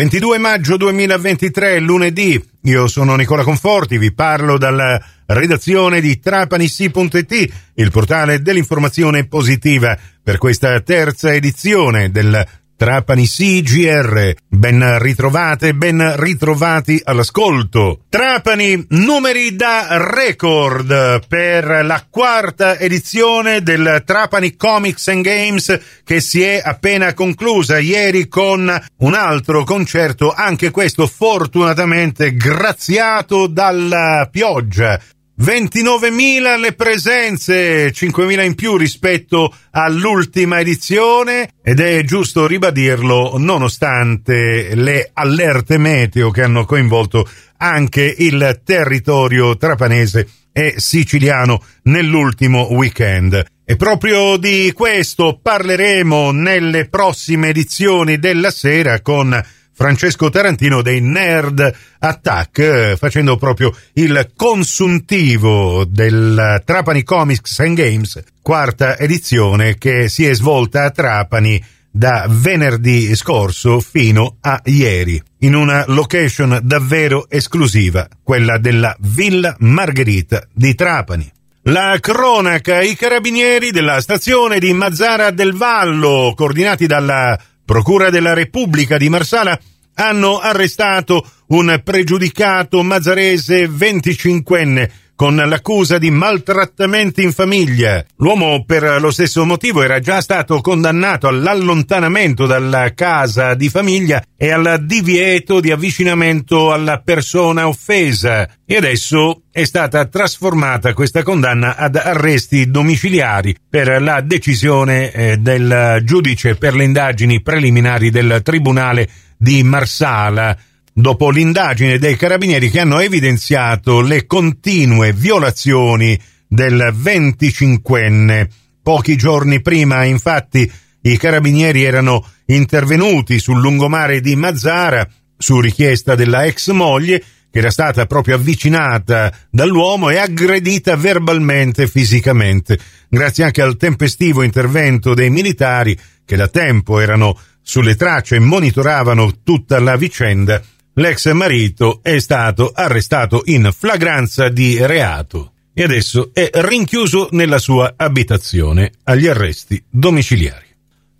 22 maggio 2023, lunedì. Io sono Nicola Conforti, vi parlo dalla redazione di trapanissi.it, il portale dell'informazione positiva, per questa terza edizione del Trapani CGR. Ben ritrovate, ben ritrovati all'ascolto. Trapani, numeri da record per la quarta edizione del Trapani Comics and Games che si è appena conclusa ieri con un altro concerto, anche questo fortunatamente graziato dalla pioggia. 29.000 le presenze, 5.000 in più rispetto all'ultima edizione ed è giusto ribadirlo nonostante le allerte meteo che hanno coinvolto anche il territorio trapanese e siciliano nell'ultimo weekend. E proprio di questo parleremo nelle prossime edizioni della sera con Francesco Tarantino dei Nerd Attack, facendo proprio il consuntivo del Trapani Comics and Games, quarta edizione che si è svolta a Trapani da venerdì scorso fino a ieri, in una location davvero esclusiva, quella della Villa Margherita di Trapani. La cronaca, i carabinieri della stazione di Mazzara del Vallo, coordinati dalla Procura della Repubblica di Marsala, hanno arrestato un pregiudicato mazzarese 25enne con l'accusa di maltrattamenti in famiglia. L'uomo per lo stesso motivo era già stato condannato all'allontanamento dalla casa di famiglia e al divieto di avvicinamento alla persona offesa e adesso è stata trasformata questa condanna ad arresti domiciliari per la decisione eh, del giudice per le indagini preliminari del Tribunale di Marsala dopo l'indagine dei carabinieri che hanno evidenziato le continue violazioni del 25enne. Pochi giorni prima, infatti, i carabinieri erano intervenuti sul lungomare di Mazzara su richiesta della ex moglie che era stata proprio avvicinata dall'uomo e aggredita verbalmente e fisicamente, grazie anche al tempestivo intervento dei militari che da tempo erano sulle tracce e monitoravano tutta la vicenda, l'ex marito è stato arrestato in flagranza di reato e adesso è rinchiuso nella sua abitazione agli arresti domiciliari.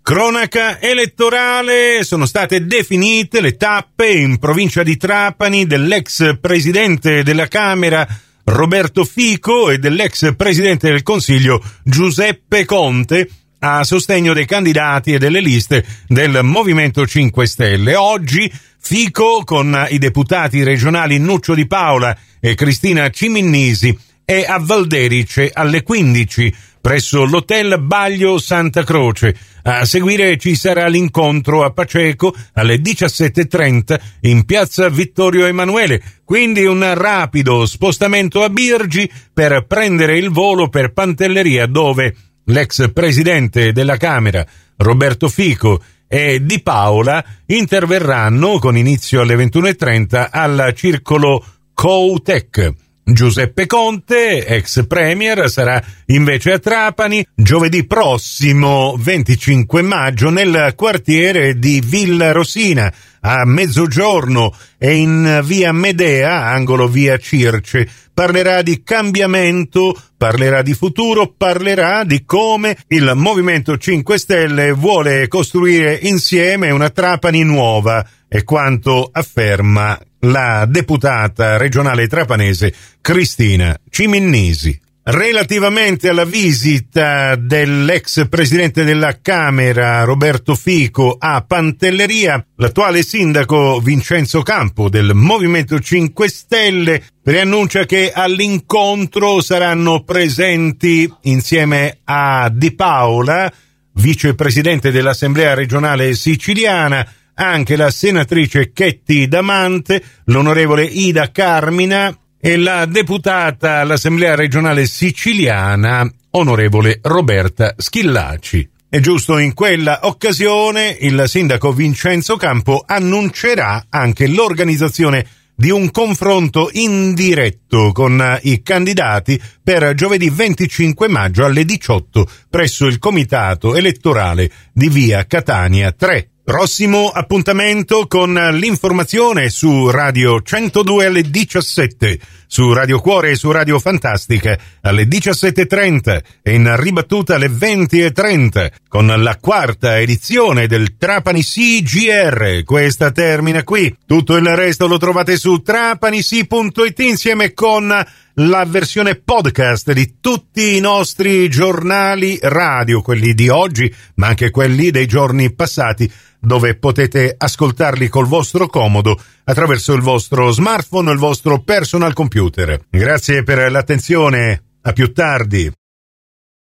Cronaca elettorale sono state definite le tappe in provincia di Trapani dell'ex presidente della Camera Roberto Fico e dell'ex presidente del Consiglio Giuseppe Conte a sostegno dei candidati e delle liste del Movimento 5 Stelle. Oggi Fico con i deputati regionali Nuccio Di Paola e Cristina Ciminnisi è a Valderice alle 15 presso l'hotel Baglio Santa Croce. A seguire ci sarà l'incontro a Paceco alle 17.30 in piazza Vittorio Emanuele, quindi un rapido spostamento a Birgi per prendere il volo per Pantelleria dove l'ex presidente della Camera, Roberto Fico, e Di Paola interverranno con inizio alle 21.30 al circolo Coutec. Giuseppe Conte, ex premier, sarà invece a Trapani giovedì prossimo 25 maggio nel quartiere di Villa Rosina a mezzogiorno e in via Medea, angolo via Circe. Parlerà di cambiamento, parlerà di futuro, parlerà di come il Movimento 5 Stelle vuole costruire insieme una Trapani nuova e quanto afferma la deputata regionale trapanese Cristina Ciminnisi. Relativamente alla visita dell'ex presidente della Camera Roberto Fico a Pantelleria, l'attuale sindaco Vincenzo Campo del Movimento 5 Stelle preannuncia che all'incontro saranno presenti insieme a Di Paola, vicepresidente dell'Assemblea regionale siciliana, anche la senatrice Chetti Damante, l'onorevole Ida Carmina e la deputata all'Assemblea regionale siciliana, onorevole Roberta Schillaci. E giusto in quella occasione il sindaco Vincenzo Campo annuncerà anche l'organizzazione di un confronto indiretto con i candidati per giovedì 25 maggio alle 18 presso il comitato elettorale di via Catania 3. Prossimo appuntamento con l'informazione su Radio 102 alle 17, su Radio Cuore e su Radio Fantastica alle 17.30 e in ribattuta alle 20.30 con la quarta edizione del Trapani CGR. Questa termina qui. Tutto il resto lo trovate su trapanisi.it insieme con la versione podcast di tutti i nostri giornali radio, quelli di oggi, ma anche quelli dei giorni passati dove potete ascoltarli col vostro comodo attraverso il vostro smartphone o il vostro personal computer. Grazie per l'attenzione, a più tardi.